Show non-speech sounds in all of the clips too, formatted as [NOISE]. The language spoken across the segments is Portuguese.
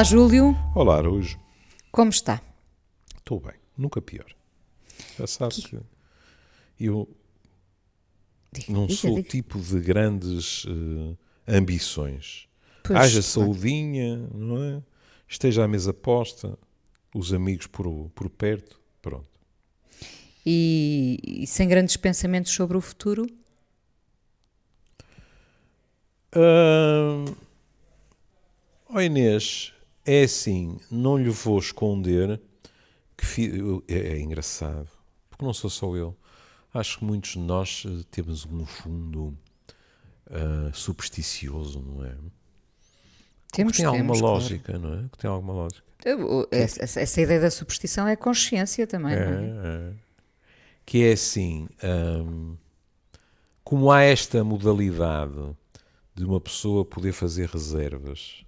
Olá, Júlio. Olá, Arujo. Como está? Estou bem, nunca pior. Já sabe que, eu Diga, não diga, sou o diga. tipo de grandes eh, ambições. Pois, Haja saudinha, não é? Esteja à mesa posta, os amigos por, por perto, pronto. E, e sem grandes pensamentos sobre o futuro? Ah, ó Inês, é assim, não lhe vou esconder que fi- é, é engraçado, porque não sou só eu. Acho que muitos de nós eh, temos um fundo ah, supersticioso, não é? Temos, que tem alguma temos, claro. lógica, não é? Que tem alguma lógica. Essa, essa- ideia da superstição é consciência também, não é? É, é. Que é assim, hum, como há esta modalidade de uma pessoa poder fazer reservas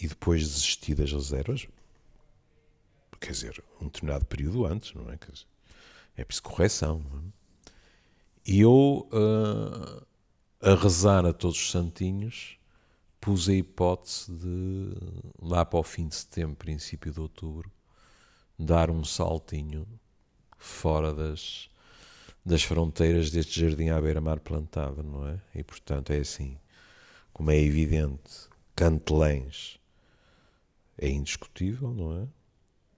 e depois desistir das reservas, quer dizer, um determinado período antes, não é? Quer dizer, é preciso correção. É? E eu, ah, a rezar a todos os santinhos, pus a hipótese de, lá para o fim de setembro, princípio de outubro, dar um saltinho fora das, das fronteiras deste jardim à beira-mar plantado, não é? E portanto é assim, como é evidente, Cantelães é indiscutível, não é?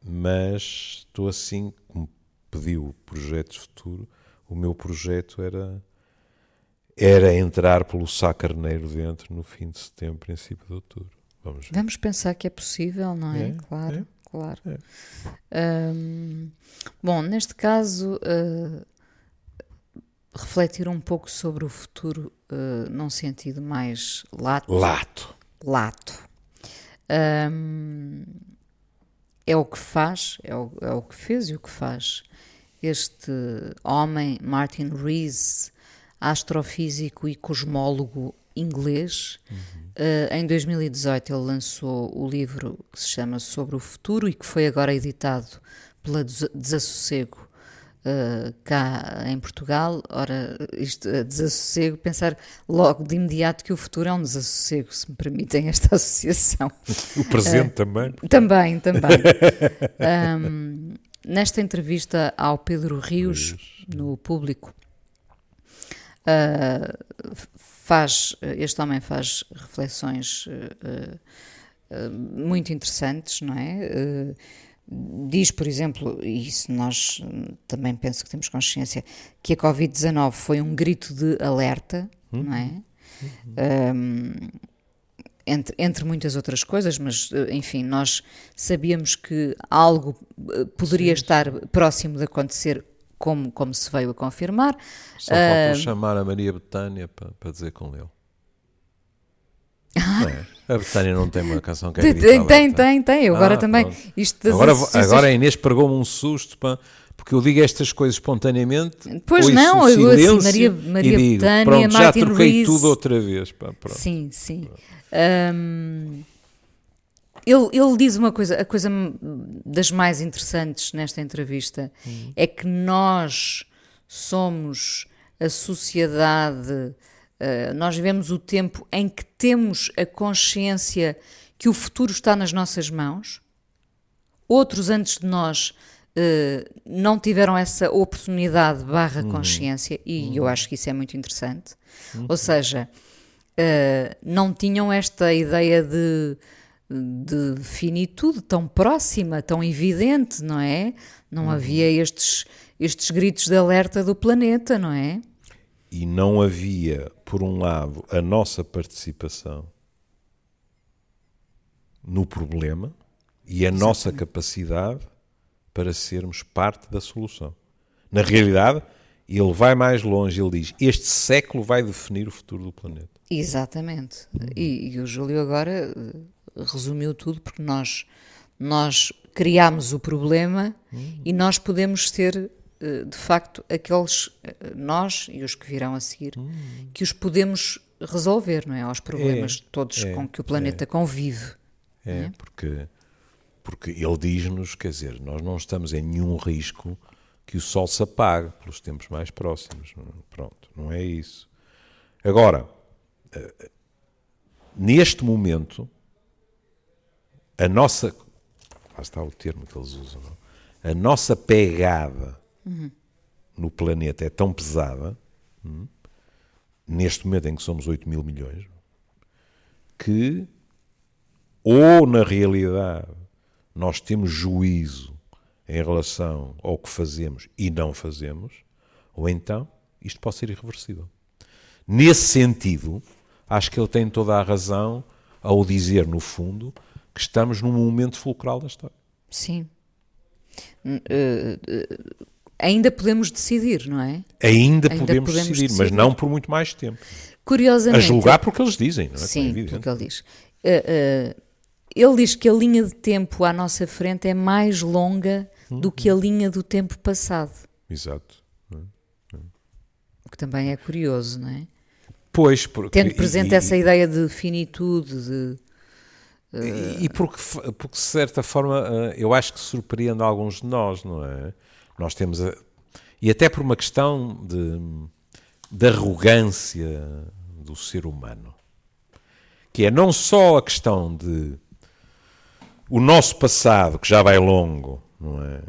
Mas estou assim, como pediu o projeto de futuro, o meu projeto era era entrar pelo Sá Carneiro dentro no fim de setembro, princípio de outubro. Vamos ver. Vamos pensar que é possível, não é? É, claro, é, claro. é. Hum, bom, neste caso, uh, refletir um pouco sobre o futuro uh, num sentido mais lato. Lato. lato. Hum, é o que faz, é o, é o que fez e o que faz este homem, Martin Rees, astrofísico e cosmólogo inglês. Uh, em 2018 ele lançou o livro que se chama Sobre o Futuro e que foi agora editado pela Des- Desassossego uh, cá em Portugal. Ora, isto, uh, desassossego, pensar logo de imediato que o futuro é um desassossego, se me permitem esta [LAUGHS] associação. O presente também. Também, também. [LAUGHS] Ahm, nesta entrevista ao Pedro Rios, no público, ah, faz, este homem faz reflexões ah, ah, muito interessantes, não é? Diz, por exemplo, e isso nós hum, também penso que temos consciência, que a Covid-19 foi um grito de alerta, não é? Ahm, entre, entre muitas outras coisas, mas eh, enfim, nós sabíamos que algo eh, poderia estar próximo de acontecer, como, como se veio a confirmar. Só faltou chamar a Maria Betânia para, para dizer com ele. Não é? A Betânia não tem uma canção que é Tem, tem, tem, tem. Eu agora Ah, também. Agora, associações- agora a Inês pegou-me um susto, pá, porque eu digo estas coisas espontaneamente. Pois não, eu assim, Maria- Maria digo, Betânia, pronto, já Martin troquei Rees. tudo outra vez. Pá. Sim, sim. Ahm, ele, ele diz uma coisa, a coisa das mais interessantes nesta entrevista é que nós somos a sociedade, ah, nós vivemos o tempo em que temos a consciência que o futuro está nas nossas mãos. Outros antes de nós eh, não tiveram essa oportunidade barra consciência e eu acho que isso é muito interessante. Ou seja, eh, não tinham esta ideia de, de finitude tão próxima, tão evidente, não é? Não havia estes, estes gritos de alerta do planeta, não é? E não havia, por um lado, a nossa participação no problema e a nossa capacidade para sermos parte da solução. Na realidade, ele vai mais longe, ele diz: este século vai definir o futuro do planeta. Exatamente. E, e o Júlio agora eh, resumiu tudo porque nós, nós criámos o problema e nós podemos ser, de facto, aqueles, eh, nós e os que virão a seguir, que os podemos resolver, não é? Aos problemas todos é, com que o planeta convive. É, porque, porque ele diz-nos, quer dizer, nós não estamos em nenhum risco que o Sol se apague pelos tempos mais próximos. Pronto, não é isso. Agora, eh, neste momento, a nossa. Lá está o termo que eles usam. Não? A nossa pegada uhum. no planeta é tão pesada, hum, neste momento em que somos 8 mil milhões, que, ou na realidade, nós temos juízo em relação ao que fazemos e não fazemos, ou então isto pode ser irreversível. Nesse sentido, acho que ele tem toda a razão ao dizer, no fundo, que estamos num momento fulcral da história. Sim. Uh, uh, ainda podemos decidir, não é? Ainda, ainda podemos, podemos decidir, decidir, mas não por muito mais tempo. Curiosamente. A julgar porque eles dizem, não é? Sim, é porque ele diz. Uh, ele diz que a linha de tempo à nossa frente é mais longa uhum. do que a linha do tempo passado. Exato. O que também é curioso, não é? Pois, porque, Tendo presente e, essa e, ideia de finitude, de. Uh... E porque, porque, de certa forma, eh, eu acho que surpreende alguns de nós, não é? Nós temos. A, e até por uma questão de, de arrogância do ser humano, que é não só a questão de o nosso passado, que já vai longo, não é?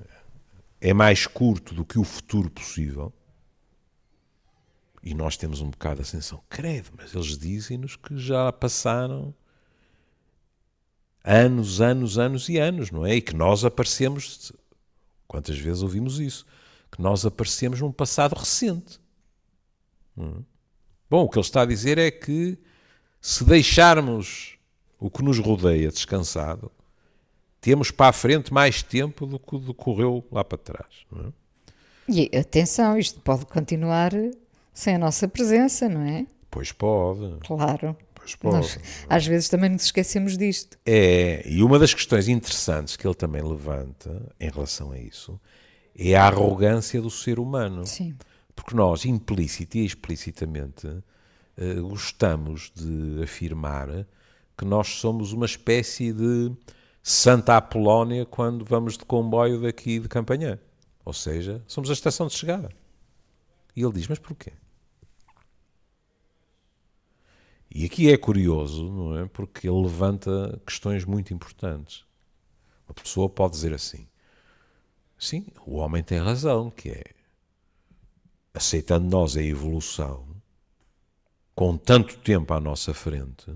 É mais curto do que o futuro possível. E nós temos um bocado a sensação, credo, mas eles dizem-nos que já passaram anos, anos, anos e anos, não é? E que nós aparecemos, quantas vezes ouvimos isso? Que nós aparecemos num passado recente. É? Bom, o que ele está a dizer é que se deixarmos o que nos rodeia descansado, temos para a frente mais tempo do que decorreu lá para trás. É? E atenção, isto pode continuar sem a nossa presença, não é? Pois pode. Claro. Pois pode. Nós, às vezes também nos esquecemos disto. É, e uma das questões interessantes que ele também levanta em relação a isso é a arrogância do ser humano. Sim. Porque nós, implícita e explicitamente, eh, gostamos de afirmar que nós somos uma espécie de Santa Apolónia quando vamos de comboio daqui de Campanhã. Ou seja, somos a estação de chegada. E ele diz: Mas porquê? E aqui é curioso, não é? Porque ele levanta questões muito importantes. Uma pessoa pode dizer assim: Sim, o homem tem razão, que é aceitando nós a evolução, com tanto tempo à nossa frente,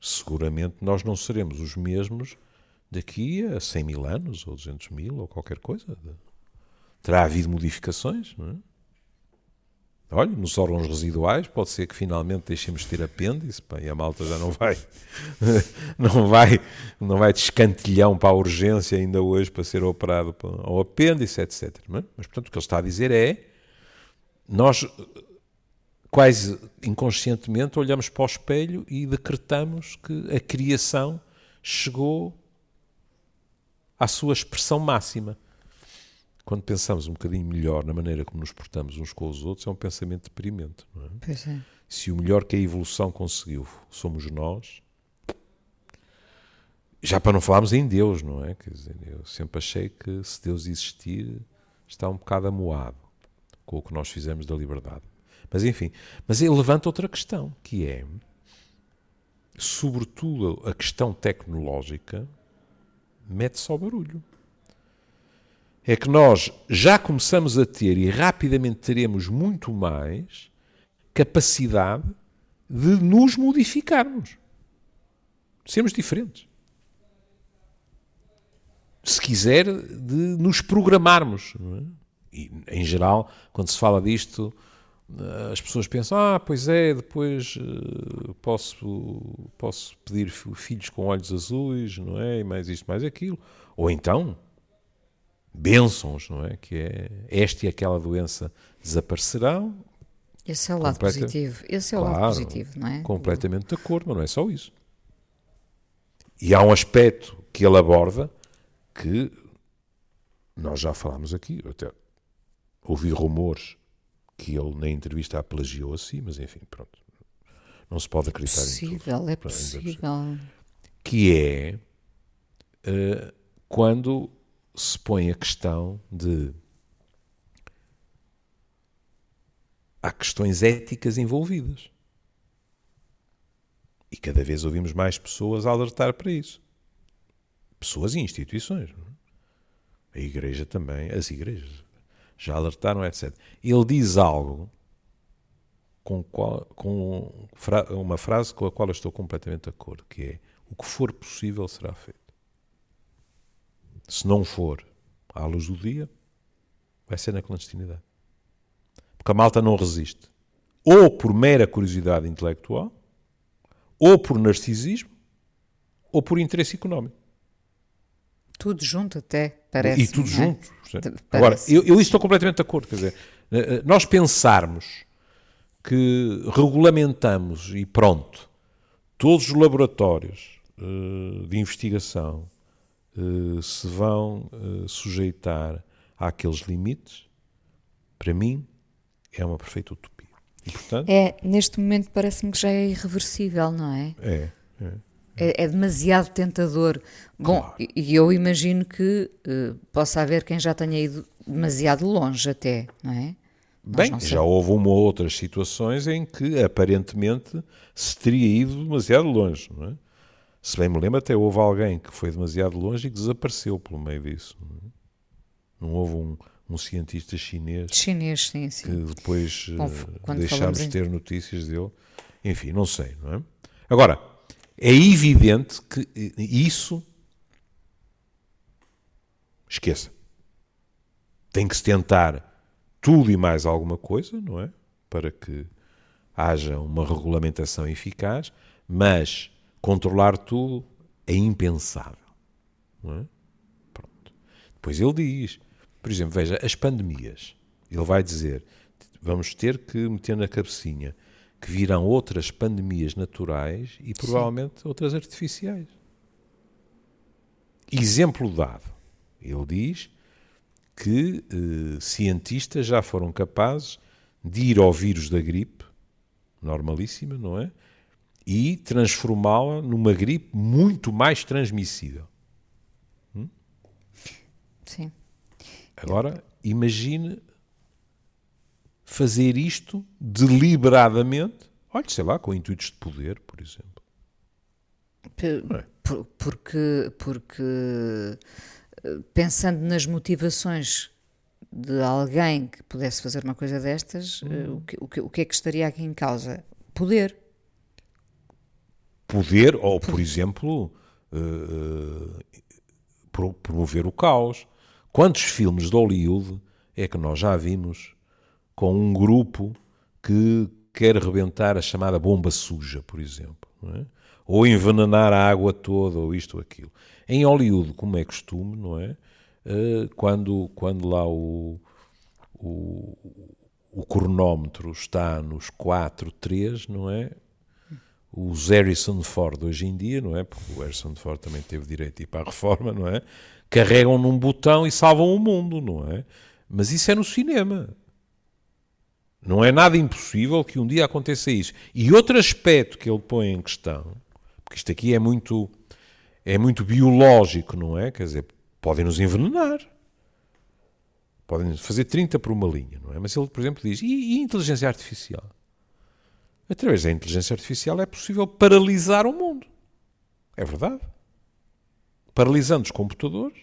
seguramente nós não seremos os mesmos daqui a 100 mil anos, ou 200 mil, ou qualquer coisa. Terá havido modificações, não é? Olha, nos órgãos residuais pode ser que finalmente deixemos de ter apêndice pá, e a malta já não vai [LAUGHS] não vai não vai de escantilhão para a urgência ainda hoje para ser operado ao apêndice, etc. Mas portanto o que ele está a dizer é nós quase inconscientemente olhamos para o espelho e decretamos que a criação chegou à sua expressão máxima. Quando pensamos um bocadinho melhor na maneira como nos portamos uns com os outros, é um pensamento deprimente. Não é? Pois é. Se o melhor que a evolução conseguiu somos nós, já para não falarmos em Deus, não é? Quer dizer, eu sempre achei que se Deus existir, está um bocado amoado com o que nós fizemos da liberdade. Mas enfim, mas ele levanta outra questão, que é, sobretudo a questão tecnológica, mete só barulho. É que nós já começamos a ter e rapidamente teremos muito mais capacidade de nos modificarmos, sermos diferentes. Se quiser, de nos programarmos. É? E, em geral, quando se fala disto, as pessoas pensam, ah, pois é, depois uh, posso, posso pedir filhos com olhos azuis, não é? E mais isto, mais aquilo. Ou então, bênçãos, não é? Que é esta e aquela doença desaparecerão. Esse é o lado positivo. Esse é claro, o lado positivo, não é? Completamente de acordo, mas não é só isso. E há um aspecto que ele aborda que nós já falámos aqui, até ouvi rumores que ele na entrevista a plagiou assim, mas enfim, pronto. Não se pode acreditar é possível, em tudo. É possível, Que é uh, quando se põe a questão de há questões éticas envolvidas. E cada vez ouvimos mais pessoas alertar para isso. pessoas e instituições. é? A igreja também, as igrejas já alertaram, etc. Ele diz algo com, qual, com uma frase com a qual eu estou completamente de acordo, que é o que for possível será feito. Se não for à luz do dia, vai ser na clandestinidade. Porque a malta não resiste. Ou por mera curiosidade intelectual, ou por narcisismo, ou por interesse económico. Tudo junto até, parece. e tudo é? junto. Parece. Agora, eu, eu estou completamente de acordo. Quer dizer, eh, eh, nós pensarmos que regulamentamos e pronto, todos os laboratórios eh, de investigação se vão eh, sujeitar àqueles limites, para mim, é uma perfeita utopia. E, portanto, É, neste momento parece-me que já é irreversível, não é? é, é. É, é demasiado tentador. Bom, Claro. e eu imagino que eh, possa haver quem já tenha ido demasiado longe até, não é? Bem, não já houve uma ou outras situações em que aparentemente se teria ido demasiado longe. Não é? Se bem me lembro, até houve alguém que foi demasiado longe e que desapareceu pelo meio disso. Não, é? Houve um, um cientista chinês Chinês, sim, que sim. depois Bom, eh, deixámos de em- ter notícias dele. Enfim, não sei, não é? Agora, é evidente que eh, isso esqueça. Tem que se tentar tudo e mais alguma coisa, não é? Para que haja uma regulamentação eficaz, mas controlar tudo é impensável. Não é? Pronto. Depois ele diz, por exemplo, veja, as pandemias. Ele vai dizer, vamos ter que meter na cabecinha que virão outras pandemias naturais e provavelmente outras artificiais. Exemplo dado. Ele diz que eh, cientistas já foram capazes de ir ao vírus da gripe, normalíssima, não é? E transformá-la numa gripe muito mais transmissível. sim. Agora, imagine fazer isto deliberadamente, olha, sei lá, com intuitos de poder, por exemplo. P- Não é? por- porque, porque eh, pensando nas motivações de alguém que pudesse fazer uma coisa destas, Hum. o, que, o, que, o que é que estaria aqui em causa? Poder. Poder, ou por exemplo, pro- promover o caos. Quantos filmes de Hollywood é que nós já vimos com um grupo que quer rebentar a chamada bomba suja, por exemplo? é? Ou envenenar a água toda, ou isto ou aquilo. Em Hollywood, como é costume, não é? Eh, quando, quando lá o, o, o cronómetro está nos 4, 3, não é? Os Harrison Ford hoje em dia, não é? Porque o Harrison Ford também teve direito a ir para a reforma, não é? Carregam num botão e salvam o mundo, não é? Mas isso é no cinema. Não é nada impossível que um dia aconteça isso. E outro aspecto que ele põe em questão, porque isto aqui é muito, é muito biológico, não é? Quer dizer, podem nos envenenar. Podem fazer 30 por uma linha, não é? Mas ele, por exemplo, diz: e, e inteligência artificial? Através da inteligência artificial é possível paralisar o mundo. É verdade. Paralisando os computadores,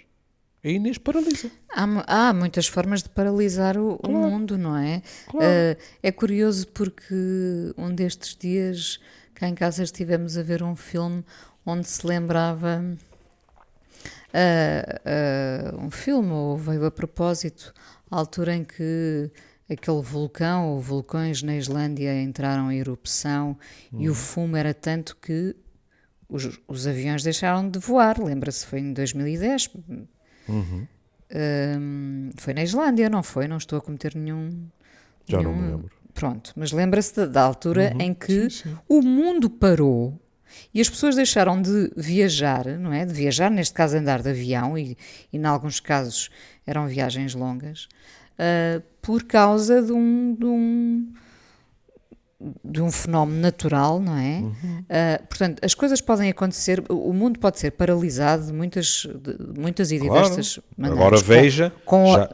a Inês paralisa. Há, há muitas formas de paralisar o, o mundo, não é? Eh, é curioso porque um destes dias cá em casa estivemos a ver um filme onde se lembrava ah, ah, um filme, ou veio a propósito, a altura em que aquele vulcão ou vulcões na Islândia entraram em erupção e o fumo era tanto que os, os aviões deixaram de voar. Lembra-se, foi em 2010. Hum, foi na Islândia, não foi? Não estou a cometer nenhum. Já não me nenhum- lembro. Pronto, mas lembra-se da, da altura em que o mundo parou e as pessoas deixaram de viajar, não é? De viajar, neste caso andar de avião, e, e em alguns casos eram viagens longas, ah, por causa de um, de um, de um fenómeno natural, não é? Ah, portanto, as coisas podem acontecer, o mundo pode ser paralisado de muitas, de muitas e Claro. diversas maneiras. Agora veja, com já,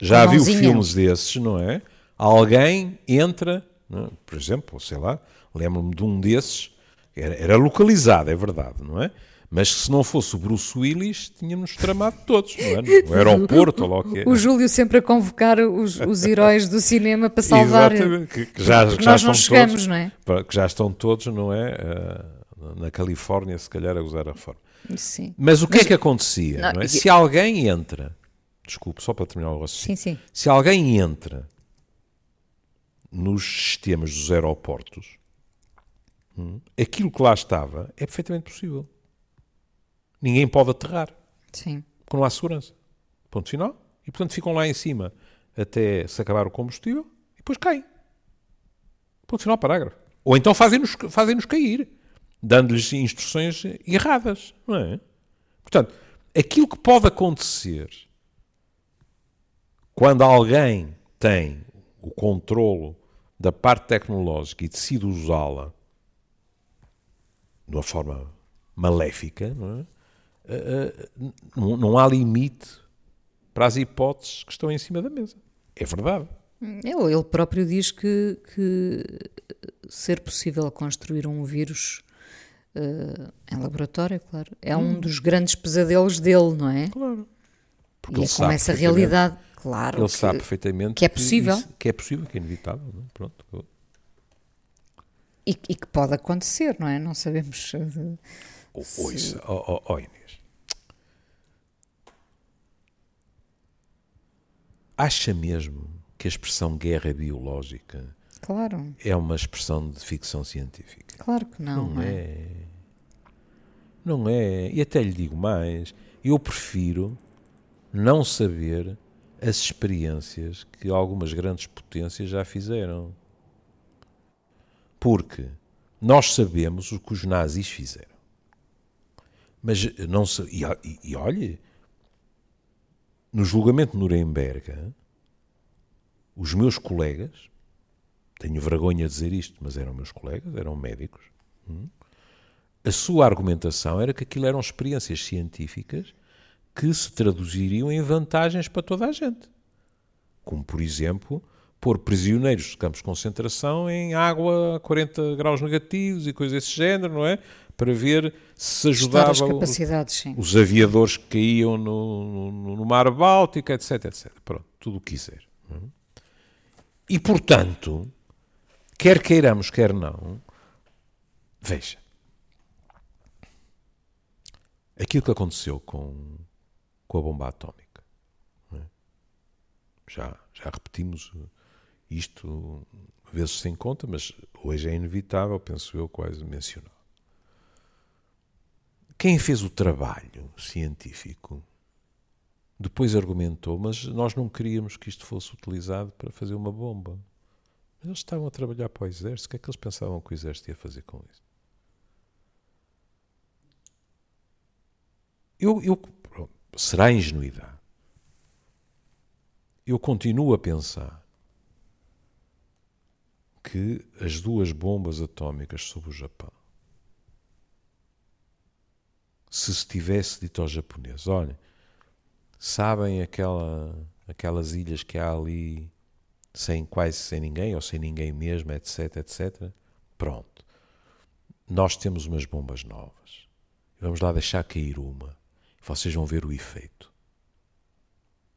já viu filmes desses, não é? Alguém entra, é? por exemplo, sei lá, lembro-me de um desses, era, era localizado, é verdade, não é? Mas se não fosse o Bruce Willis, tínhamos tramado todos, não é? No aeroporto, ou lá o que é. O Júlio sempre a convocar os, os heróis do cinema para salvar. Exatamente, que, que já, que já nós não estão chegamos, todos, não é? que já estão todos, não é? Ah, na Califórnia, se calhar, a gozar a reforma. Sim, Mas o que é que acontecia? Não, não é? Se alguém entra, desculpe, só para terminar o raciocínio, sim, sim. se alguém entra nos sistemas dos aeroportos, hum, aquilo que lá estava é perfeitamente possível. Ninguém pode aterrar, sim. porque não há segurança. Ponto final. E portanto ficam lá em cima até se acabar o combustível e depois caem. Ponto final, parágrafo. Ou então fazem-nos fazem cair, dando-lhes instruções erradas, não é? Portanto, aquilo que pode acontecer quando alguém tem o controlo da parte tecnológica e decide usá-la de uma forma maléfica, não, é? Eh, eh, não, não há limite para as hipóteses que estão em cima da mesa. É verdade. Ele, ele próprio diz que, que ser possível construir um vírus eh, em laboratório, claro, é Hum. um dos grandes pesadelos dele, não é? Claro. Porque E é ele com sabe essa realidade, claro. Ele que- sabe perfeitamente que é possível. isso- que é possível, que é inevitável. não é? Pronto. E, e que pode acontecer, não é? Não sabemos. O- Ouça, ó, Inês. Acha mesmo que a expressão guerra biológica Claro, é uma expressão de ficção científica? claro que não, não é? é. Não é. E até lhe digo mais. Eu prefiro não saber as experiências que algumas grandes potências já fizeram. Porque nós sabemos o que os nazis fizeram. Mas não se, e, e, e olhe, no julgamento de Nuremberg, os meus colegas, tenho vergonha de dizer isto, mas eram meus colegas, eram médicos, hum, a sua argumentação era que aquilo eram experiências científicas que se traduziriam em vantagens para toda a gente. Como, por exemplo, pôr prisioneiros de campos de concentração em água a 40 graus negativos e coisas desse género, não é? Para ver se ajudava as o- capacidades, sim. os aviadores que caíam no, no, no mar Báltico, etc, etc. Pronto, tudo o que quiser. E, portanto, quer queiramos, quer não, veja, aquilo que aconteceu com, com a bomba atómica, é? já, já repetimos isto vezes sem conta, mas hoje é inevitável, penso eu, quase mencionar. Quem fez o trabalho científico depois argumentou, mas nós não queríamos que isto fosse utilizado para fazer uma bomba. Mas eles estavam a trabalhar para o exército, o que é que eles pensavam que o exército ia fazer com isso? Eu, eu será ingenuidade. Eu continuo a pensar que as duas bombas atómicas sobre o Japão se se tivesse dito aos japoneses, olha, sabem aquela, aquelas ilhas que há ali sem quase sem ninguém, ou sem ninguém mesmo, etc, etc. Pronto. Nós temos umas bombas novas. Vamos lá deixar cair uma. Vocês vão ver o efeito.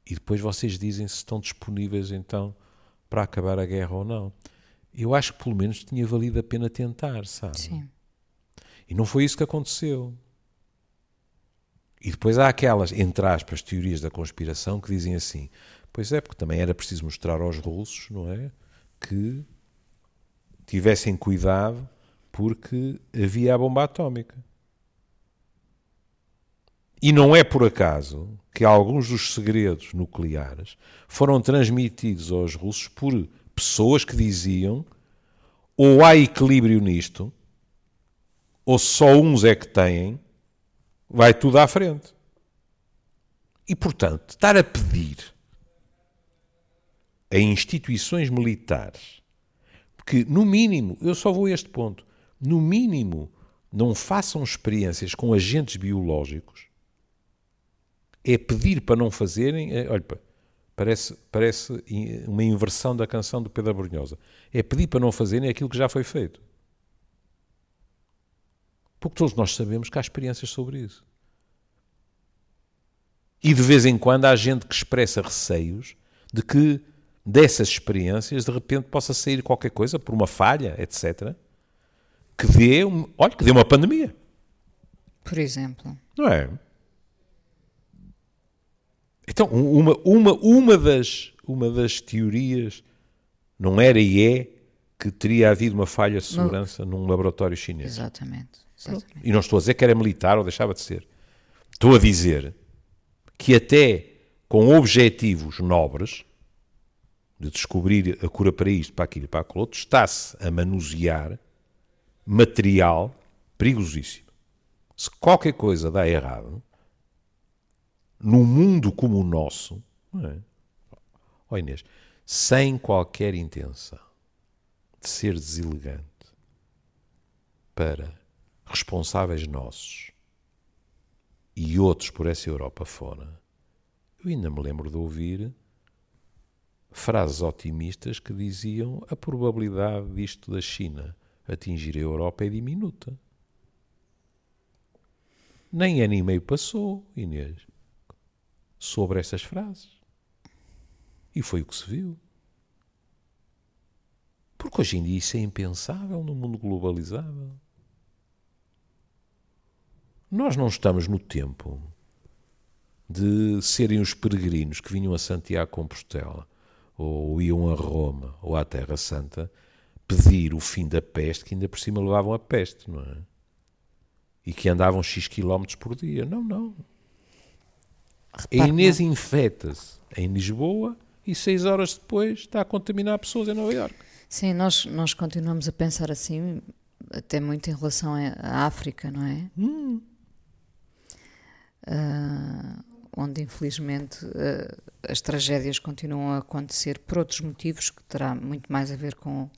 E depois vocês dizem se estão disponíveis então para acabar a guerra ou não. Eu acho que pelo menos tinha valido a pena tentar, sabe? Sim. E não foi isso que aconteceu. E depois há aquelas, entre aspas, teorias da conspiração que dizem assim: pois é, porque também era preciso mostrar aos russos, não é? Que tivessem cuidado porque havia a bomba atómica. E não é por acaso que alguns dos segredos nucleares foram transmitidos aos russos por pessoas que diziam ou há equilíbrio nisto, ou só uns é que têm, vai tudo à frente. E, portanto, estar a pedir a instituições militares que, no mínimo, eu só vou a este ponto, no mínimo, não façam experiências com agentes biológicos, é pedir para não fazerem. é, olha, parece, parece uma inversão da canção do Pedro Brunhosa. É pedir para não fazerem aquilo que já foi feito. Porque todos nós sabemos que há experiências sobre isso. E de vez em quando há gente que expressa receios de que dessas experiências de repente possa sair qualquer coisa por uma falha, etc. Que dê, um, olha, que dê uma pandemia. Por exemplo. Não é? Então, uma, uma, uma, das, uma das teorias não era e é que teria havido uma falha de segurança no... num laboratório chinês. Exatamente, E não estou a dizer que era militar ou deixava de ser. Estou a dizer que até com objetivos nobres, de descobrir a cura para isto, para aquilo e para aquilo outro, está-se a manusear material perigosíssimo. Se qualquer coisa dá errado, num mundo como o nosso, não é? Oh Inês, sem qualquer intenção de ser deselegante para responsáveis nossos e outros por essa Europa fora, eu ainda me lembro de ouvir frases otimistas que diziam a probabilidade disto da China atingir a Europa é diminuta. Nem ano e meio passou, Inês, sobre essas frases. E foi o que se viu. Porque hoje em dia isso é impensável no mundo globalizado. Nós não estamos no tempo de serem os peregrinos que vinham a Santiago Compostela, ou iam a Roma, ou à Terra Santa, pedir o fim da peste, que ainda por cima levavam a peste, não é? E que andavam X quilómetros por dia. Não, não. Repare a Inês infecta-se em Lisboa e seis horas depois está a contaminar pessoas em Nova Iorque. Sim, nós, nós continuamos a pensar assim, até muito em relação à África, não é? Hum. Uh, onde infelizmente uh, as tragédias continuam a acontecer por outros motivos que terá muito mais a ver com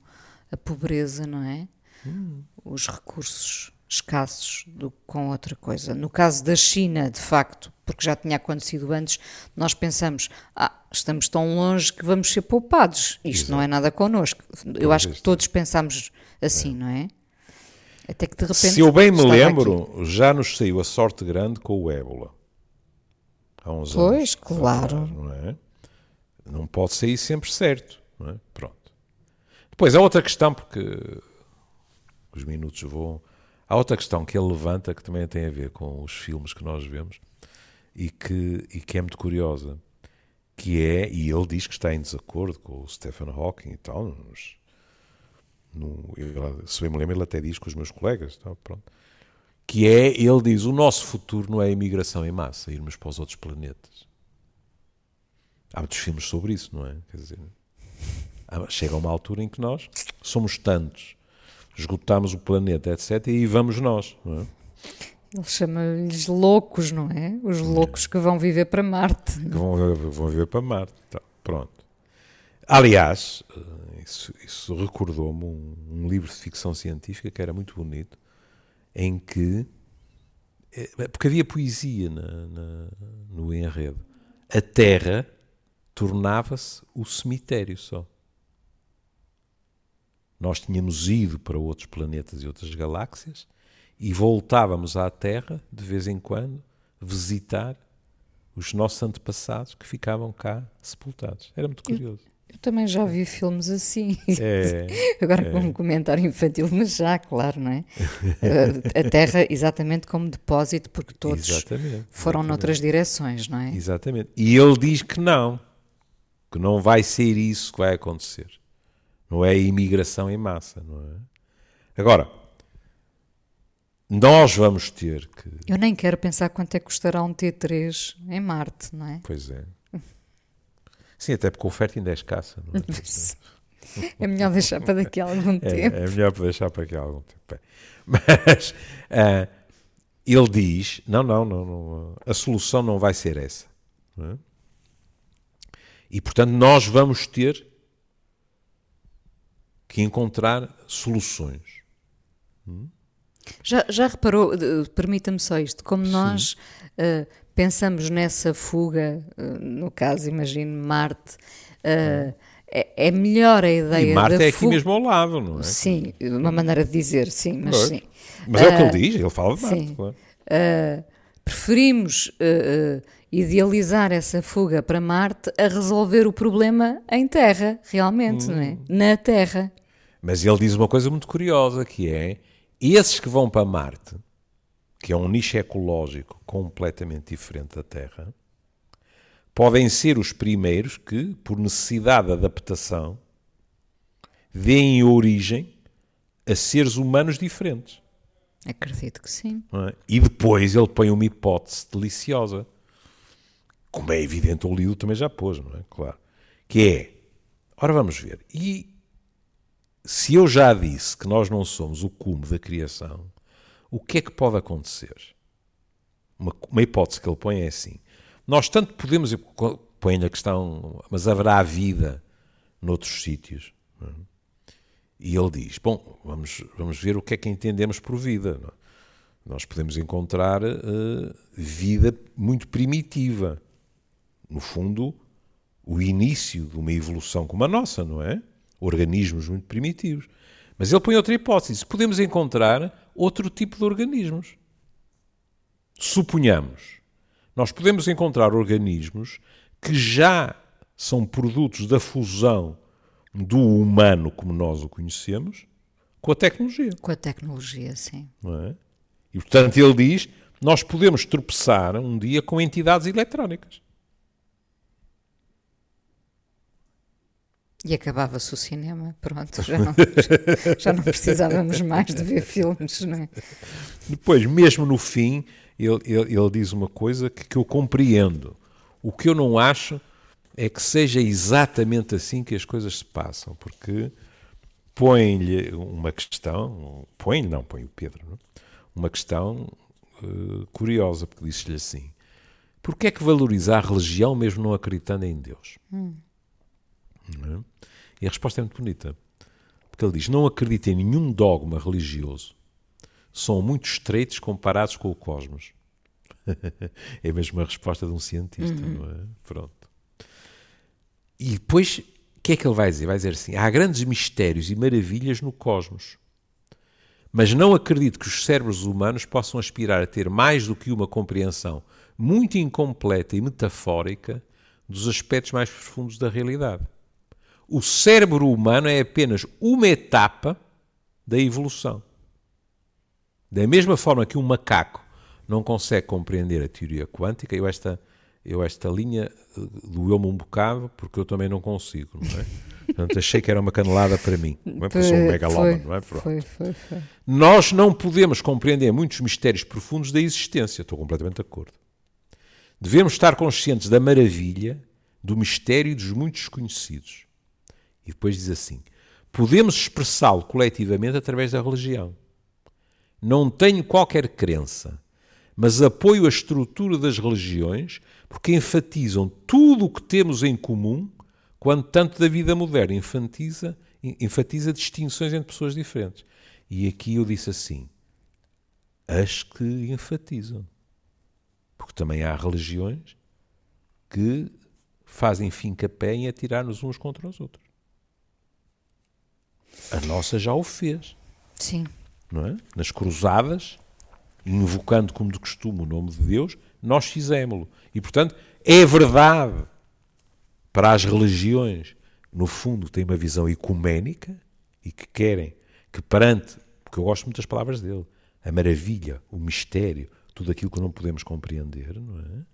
a pobreza, não é? Hum. Os recursos escassos do que com outra coisa. No caso da China, de facto, porque já tinha acontecido antes, nós pensamos, ah, estamos tão longe que vamos ser poupados. Isto Exato. não é nada connosco. Eu acho que todos pensamos assim, é. não é? Até que de repente. Se eu bem me lembro, aqui. já nos saiu a sorte grande com o ébola. Há uns pois, anos. Pois, claro. Atrás, não, é? não pode sair sempre certo. Não é? Pronto. Depois há outra questão, porque os minutos voam. Há outra questão que ele levanta que também tem a ver com os filmes que nós vemos e que, e que é muito curiosa, que é, e ele diz que está em desacordo com o Stephen Hawking e tal, nos, no, ele, se bem me lembro, ele até diz com os meus colegas, tal, pronto, que é, ele diz, o nosso futuro não é a imigração em massa, irmos para os outros planetas. Há muitos filmes sobre isso, não é? Quer dizer, chega uma altura em que nós somos tantos esgotamos o planeta, etc. E vamos nós. Não é? Ele chama-lhes loucos, não é? Os loucos que vão viver para Marte. Que vão, vão viver para Marte. Tá, pronto. Aliás, eh, isso, isso recordou-me um, um, livro de ficção científica que era muito bonito, em que. Eh, porque havia poesia na, na, no enredo. A Terra tornava-se o cemitério só nós tínhamos ido para outros planetas e outras galáxias e voltávamos à Terra de vez em quando visitar os nossos antepassados que ficavam cá sepultados. Era muito curioso. Eu, também já vi filmes assim. É, [LAUGHS] Agora é. como comentário infantil, mas já, claro, não é? a Terra exatamente como depósito, porque todos exatamente, foram exatamente. noutras direções, não é? Exatamente. E ele diz que não, que não vai ser isso que vai acontecer. Não é a imigração em massa, não é? Agora, nós vamos ter que. Eu nem quero pensar quanto é que custará um T3 em Marte, não é? Pois é. Sim, até porque a oferta ainda é escassa, não é? [LAUGHS] É melhor deixar para daqui a algum tempo. É, é melhor para deixar para daqui a algum tempo. É. [LAUGHS] Mas uh, ele diz: não, não, não, não, a solução não vai ser essa. É? E portanto, nós vamos ter que encontrar soluções. Hum? Já, já reparou, permita-me só isto, como Sim. nós uh, pensamos nessa fuga, uh, no caso, imagino, Marte, uh, é, é melhor a ideia E Marte da é aqui fuga- mesmo ao lado, não é? Sim, uma maneira de dizer, sim, mas Pois. sim. Mas é o que ele diz, ele fala de Marte, sim. claro. Uh, preferimos uh, uh, idealizar essa fuga para Marte a resolver o problema em Terra, realmente, não Hum. é? Na Terra. Mas ele diz uma coisa muito curiosa, que é, esses que vão para Marte, que é um nicho ecológico completamente diferente da Terra, podem ser os primeiros que, por necessidade de adaptação, deem origem a seres humanos diferentes. Acredito que sim. é? E depois ele põe uma hipótese deliciosa. Como é evidente, o Lido também já pôs, não é? Claro. Que é, ora vamos ver, e se eu já disse que nós não somos o cume da criação, o que é que pode acontecer? Uma, uma hipótese que ele põe é assim: nós tanto podemos, põe a questão, mas haverá vida noutros sítios. é? E ele diz: Bom, vamos, vamos ver o que é que entendemos por vida. é? Nós podemos encontrar eh, vida muito primitiva. No fundo, o início de uma evolução como a nossa, não é? Organismos muito primitivos. Mas ele põe outra hipótese: podemos encontrar outro tipo de organismos. Suponhamos, nós podemos encontrar organismos que já são produtos da fusão do humano como nós o conhecemos com a tecnologia. Com a tecnologia, sim. Não é? E portanto ele diz: nós podemos tropeçar um dia com entidades eletrónicas. E acabava-se o cinema, pronto, já não, [LAUGHS] já não precisávamos mais de ver filmes, não é? Depois, mesmo no fim, ele, ele, ele diz uma coisa que, que eu compreendo. O que eu não acho é que seja exatamente assim que as coisas se passam, porque põe-lhe uma questão, põe-lhe, não, põe o Pedro, não? é? uma questão uh, curiosa, porque disse-lhe assim: porquê é que valorizar a religião mesmo não acreditando em Deus? Hum. É? E a resposta é muito bonita, porque ele diz: não acredita em nenhum dogma religioso, são muito estreitos comparados com o cosmos. [LAUGHS] é mesmo a resposta de um cientista, Uhum. não é? Pronto. E depois, o que é que ele vai dizer? Vai dizer assim: há grandes mistérios e maravilhas no cosmos. Mas não acredito que os cérebros humanos possam aspirar a ter mais do que uma compreensão muito incompleta e metafórica dos aspectos mais profundos da realidade. O cérebro humano é apenas uma etapa da evolução. Da mesma forma que um macaco não consegue compreender a teoria quântica, eu esta, eu esta linha eh, doeu-me um bocado porque eu também não consigo, não é? Portanto, achei que era uma canelada para mim. Não é? Porque sou um megalómano, não é? Pronto. foi, foi, foi. Nós não podemos compreender muitos mistérios profundos da existência. Estou completamente de acordo. Devemos estar conscientes da maravilha, do mistério e dos muitos desconhecidos. E depois diz assim: podemos expressá-lo coletivamente através da religião. Não tenho qualquer crença, mas apoio a estrutura das religiões porque enfatizam tudo o que temos em comum, quando tanto da vida moderna enfatiza, enfatiza distinções entre pessoas diferentes. E aqui eu disse assim: as que enfatizam. Porque também há religiões que fazem fim-capé em atirar-nos uns contra os outros. A nossa já o fez, Sim, não é? Nas cruzadas, invocando como de costume o nome de Deus, nós fizemos-lo. E, portanto, é verdade para as religiões, no fundo, têm uma visão ecuménica e que querem que perante, porque eu gosto muito das palavras dele, a maravilha, o mistério, tudo aquilo que não podemos compreender, não é?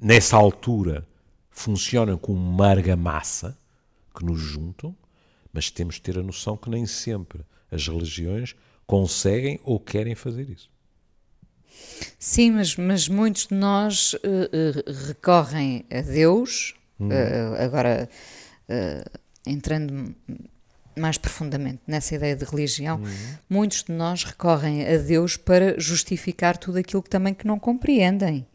Nessa altura funcionam como uma argamassa que nos juntam, mas temos de ter a noção que nem sempre as religiões conseguem ou querem fazer isso. sim mas, mas muitos de nós eh, recorrem a Deus, eh, agora eh, entrando mais profundamente nessa ideia de religião, muitos de nós recorrem a Deus para justificar tudo aquilo que também que não compreendem.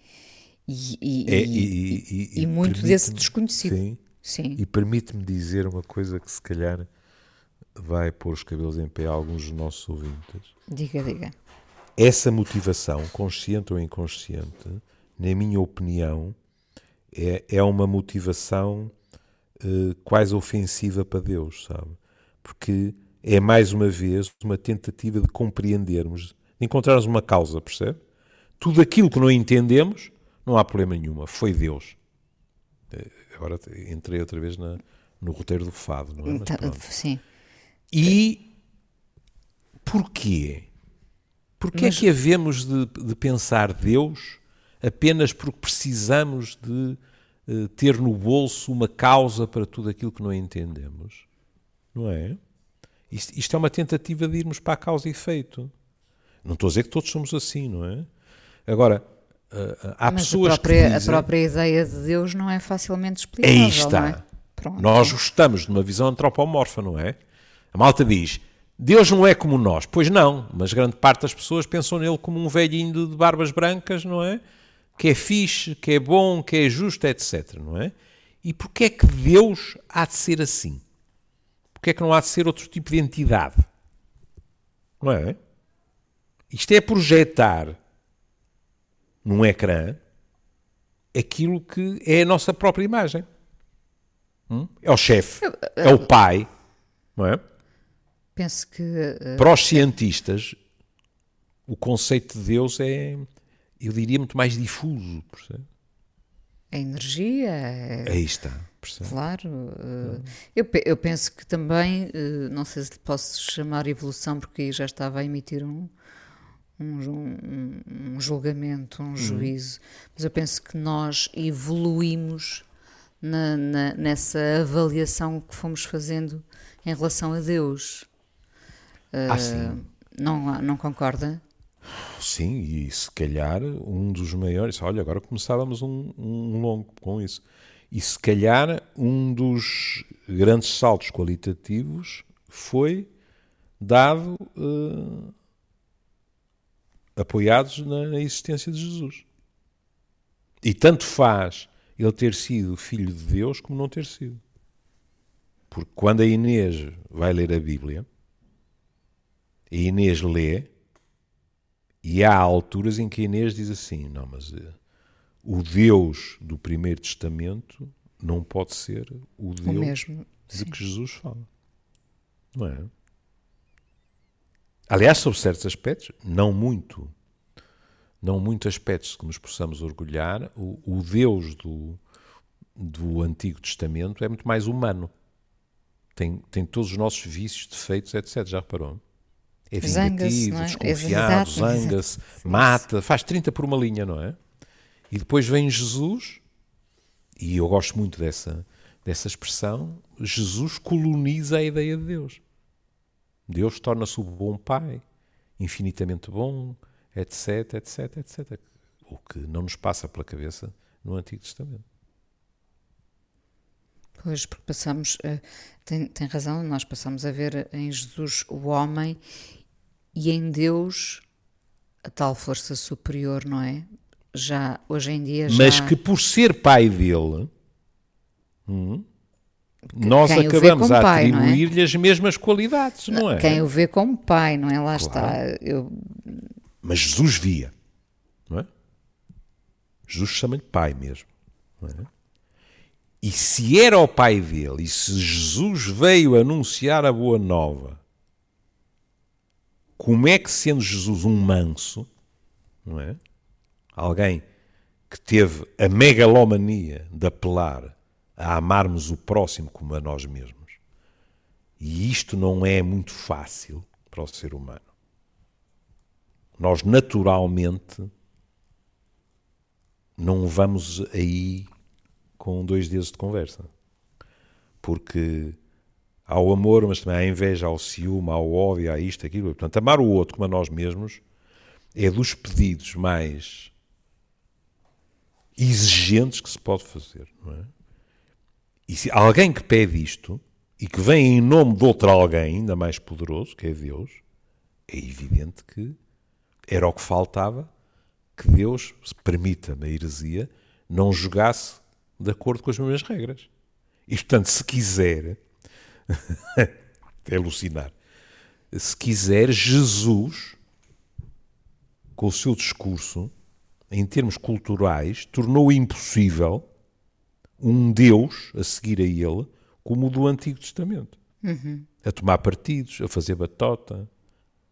E, e, É, e- e muito desse desconhecido. Sim, Sim. E permite-me dizer uma coisa que se calhar vai pôr os cabelos em pé a alguns dos nossos ouvintes. Diga, diga. Essa motivação, consciente ou inconsciente, na minha opinião, é, é uma motivação uh, quase ofensiva para Deus, sabe? Porque é mais uma vez uma tentativa de compreendermos, de encontrarmos uma causa, percebe? Tudo aquilo que não entendemos, não há problema nenhuma, foi Deus. Eh, agora entrei outra vez na, no roteiro do fado, não é? Então, sim. E porquê? Porquê Mas... é que havemos de, de, pensar Deus apenas porque precisamos de uh, ter no bolso uma causa para tudo aquilo que não entendemos? Não é? Isto, isto, é uma tentativa de irmos para a causa e efeito. Não estou a dizer que todos somos assim, não é? Agora, há Mas pessoas a própria, que dizem... a própria ideia de Deus não é facilmente explicável, Aí está. É? Nós gostamos de uma visão antropomorfa, não é? A malta diz, Deus não é como nós. Pois não, mas grande parte das pessoas pensam nele como um velhinho de barbas brancas, não é? Que é fixe, que é bom, que é justo, etc, não é? E porquê é que Deus há de ser assim? Porquê é que não há de ser outro tipo de entidade? Não é? Isto é projetar num ecrã aquilo que é a nossa própria imagem. Hum? É o chefe, é o pai, não é? Penso que. Uh, Para os cientistas, o conceito de Deus é, eu diria, muito mais difuso. Percebe? A energia. É... Aí está. Percebe? Claro. Uh, eu, eu penso que também, uh, não sei se posso chamar evolução, porque aí já estava a emitir um, um, um, um julgamento, um uhum. juízo, mas eu penso que nós evoluímos na, na, nessa avaliação que fomos fazendo em relação a Deus. Ah, sim. Não, não concorda? Sim, e se calhar um dos maiores. Olha, agora começávamos um, um longo com isso. E se calhar um dos grandes saltos qualitativos foi dado uh, apoiados na, na, existência de Jesus. E tanto faz ele ter sido filho de Deus como não ter sido. Porque quando a Inês vai ler a Bíblia, a Inês lê e há alturas em que a Inês diz assim: não, mas uh, o Deus do Primeiro Testamento não pode ser o Deus o mesmo, de que Jesus fala. Não é? Aliás, sobre certos aspectos, não muito, não muito aspectos que nos possamos orgulhar, o, o Deus do, do Antigo Testamento é muito mais humano. Tem, tem todos os nossos vícios, defeitos, etc. Já reparou? é vingativo, é? desconfiado, zanga-se, mata, faz 30 por uma linha, não é? E depois vem Jesus, e eu gosto muito dessa, dessa expressão, Jesus coloniza a ideia de Deus. Deus torna-se o bom pai, infinitamente bom, etc, etc, etc. O que não nos passa pela cabeça no Antigo Testamento. Pois, porque passamos, eh, tem, tem razão, nós passamos a ver em Jesus o homem e em Deus a tal força superior, não é? Já hoje em dia já... Mas que por ser pai dele, hum, nós acabamos a é? atribuir-lhe é? as mesmas qualidades, não, não, é? Quem o vê como pai, não é? Lá claro. está. Eu... Mas Jesus via, não é? Jesus chama-lhe pai mesmo, não é? E se era o pai dele, e se Jesus veio anunciar a boa nova como é que, sendo Jesus um manso, não é? Alguém que teve a megalomania de apelar a amarmos o próximo como a nós mesmos. E isto não é muito fácil para o ser humano. Nós naturalmente não vamos aí com dois dedos de conversa. Porque ao amor, mas também à inveja, ao ciúme, ao ódio, a isto, aquilo. Portanto, amar o outro como a nós mesmos é dos pedidos mais exigentes que se pode fazer. Não é? E se alguém que pede isto e que vem em nome de outro alguém ainda mais poderoso, que é Deus, é evidente que era o que faltava que Deus, permita na heresia, não jogasse de acordo com as mesmas regras. E, portanto, se quiser, [LAUGHS] é alucinar. Se quiser, Jesus, com o seu discurso, em termos culturais, tornou impossível um Deus, a seguir a ele, como o do Antigo Testamento. Uhum. A tomar partidos, a fazer batota.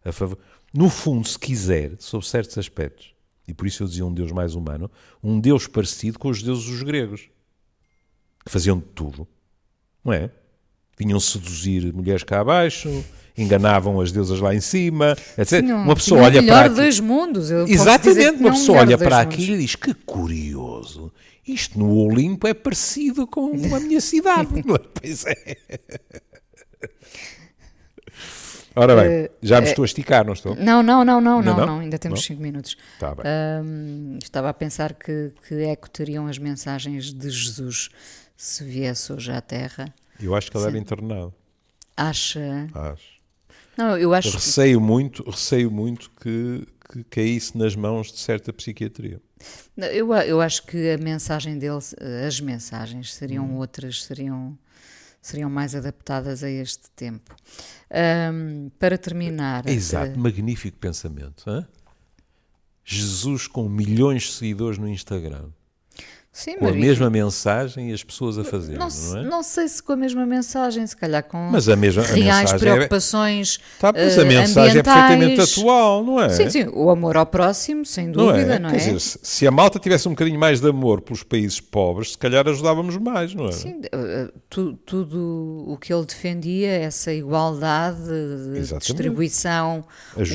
A favor... No fundo, se quiser, sob certos aspectos, e por isso eu dizia um Deus mais humano, um Deus parecido com os deuses dos gregos, que faziam de tudo, não é? Vinham seduzir mulheres cá abaixo, enganavam as deusas lá em cima, etc. Uma pessoa olha para aqui- dois mundos. Exatamente, uma pessoa olha para mundos. aquilo e diz que curioso, isto no Olimpo é parecido com a minha cidade. é? [LAUGHS] pois é. Ora bem, já me estou a esticar, não estou? Não, não, não, não, não, não? não, ainda temos Não? 5 minutos. Bem. Hum, estava a pensar que, que eco teriam as mensagens de Jesus se viesse hoje à Terra. Eu acho que ele era sim. internado. Acha. Acho. Não, eu acho. Receio muito, receio muito que, que caísse nas mãos de certa psiquiatria. Eu, eu acho que a mensagem dele, as mensagens seriam Hum. outras, seriam, seriam mais adaptadas a este tempo. Hum, para terminar. Exato, eh, magnífico pensamento. hã? Jesus com milhões de seguidores no Instagram, sim, com a mesma mensagem e as pessoas a fazerem, não, não, é? não sei se com a mesma mensagem, se calhar com Mas a mesma a reais é, preocupações. tá, mas a eh, mensagem é perfeitamente atual, não é? Sim, sim, o amor ao próximo, sem Não dúvida, é? não Quer é? dizer, se, a malta tivesse um bocadinho mais de amor pelos países pobres, se calhar ajudávamos mais, não é? Sim, eh, tu- tudo o que ele defendia, essa igualdade de distribuição,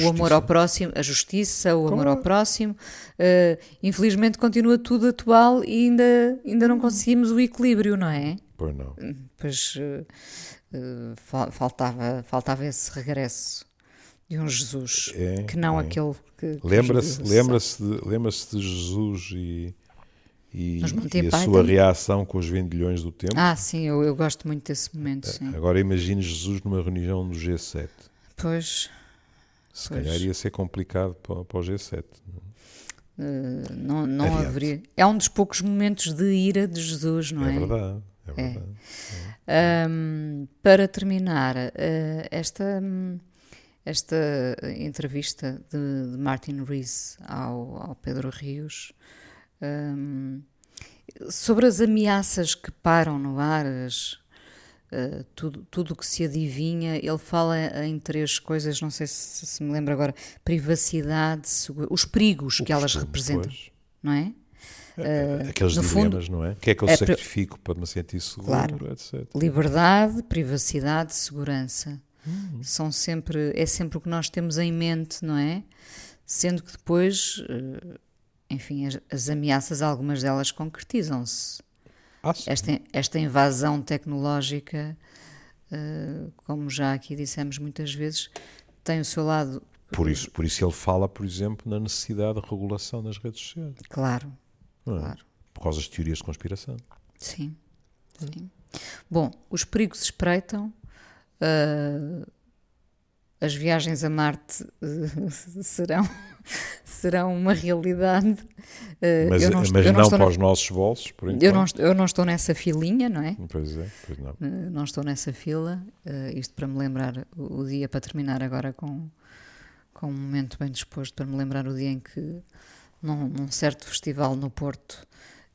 o amor ao próximo, a justiça, o amor ao próximo, eh, infelizmente continua tudo atual e ainda, ainda não conseguimos o equilíbrio, não é? Pois não. Pois eh, eh, fa- faltava, faltava esse regresso de um Jesus, É, que não é. aquele que... Lembra-se lembra-se de, lembra de Jesus e, e, e a sua reação com os vendilhões do tempo? Ah, sim, eu, eu gosto muito desse momento, sim. Agora imagine Jesus numa reunião do G7. Pois... Se Pois. calhar ia ser complicado para, para o G7. Uh, não, não Adiante. haveria. É um dos poucos momentos de ira de Jesus, não É, é? verdade. É verdade. Um, para terminar, uh, esta, esta entrevista de, de Martin Rees ao, ao Pedro Rios um, sobre as ameaças que param no ar, as, uh, tudo tudo o que se adivinha, ele fala em três coisas, não sei se, se me lembro agora: privacidade, segura- os perigos O que elas costume, representam, pois. não é? Aqueles no dilemas, não é? O que é que eu é sacrifico para me sentir seguro, Claro. etc. Liberdade, privacidade, segurança. São sempre, é sempre o que nós temos em mente, não é? Sendo que depois, eh, enfim, as, as ameaças, algumas delas concretizam-se. Ah. Esta, esta invasão tecnológica, eh, como já aqui dissemos muitas vezes, tem o seu lado, Por, isso, por isso ele fala, por exemplo, na necessidade de regulação nas redes sociais. claro, é? claro. Por causa das teorias de conspiração. Sim, sim. Bom, os perigos espreitam. ah, as viagens a Marte eh, [LAUGHS] serão, serão uma realidade. Ah, Mas, eu mas eu não, estou para na- os nossos bolsos, por enquanto. eu não, eu não estou nessa filinha, não é? Pois é, pois não. Uh, não estou nessa fila, uh, isto para me lembrar o, o dia, para terminar agora com, com um momento bem disposto, para me lembrar o dia em que, num, num certo festival no Porto,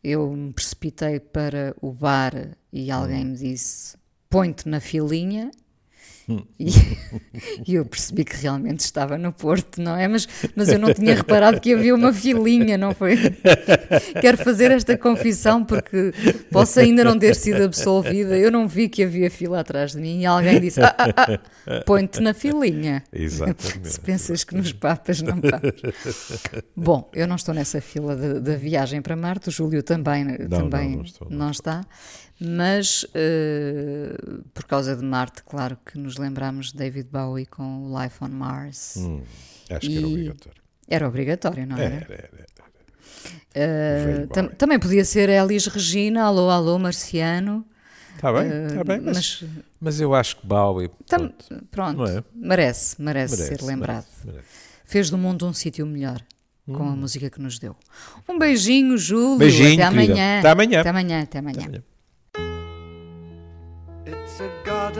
eu me precipitei para o bar e alguém me disse: põe-te na filinha. E, [LAUGHS] e eu percebi que realmente estava no Porto, não é? Mas, mas eu não tinha reparado que havia uma filinha, não foi? [LAUGHS] Quero fazer esta confissão porque posso ainda não ter sido absolvida. Eu não vi que havia fila atrás de mim e alguém disse: ah, ah, ah, põe-te na filinha. Exatamente. Se pensas que nos papas não papas. Bom, eu não estou nessa fila da viagem para Marte, o Júlio também, também não, não estou, não não está. Mas eh, por causa de Marte, claro que nos lembramos de David Bowie com Life on Mars. Hum, acho que era E- obrigatório. Era obrigatório, não era? Era, era, era. Velho tam- Bowie. também podia ser Elis Regina, Alô, Alô, Marciano. Está bem, eh, está bem, mas, mas... mas eu acho que Bowie, tam- pronto, é? merece, merece, merece, ser lembrado. merece, merece. Fez do mundo um sítio melhor com Hum. a música que nos deu. Um beijinho, Júlio. Beijinho, até amanhã. Até amanhã. Até amanhã, até amanhã. Até amanhã.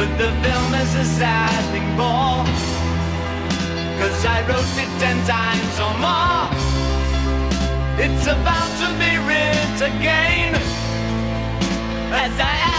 But the film is a sad thing for, cause I wrote it ten times or more. It's about to be writ again, as I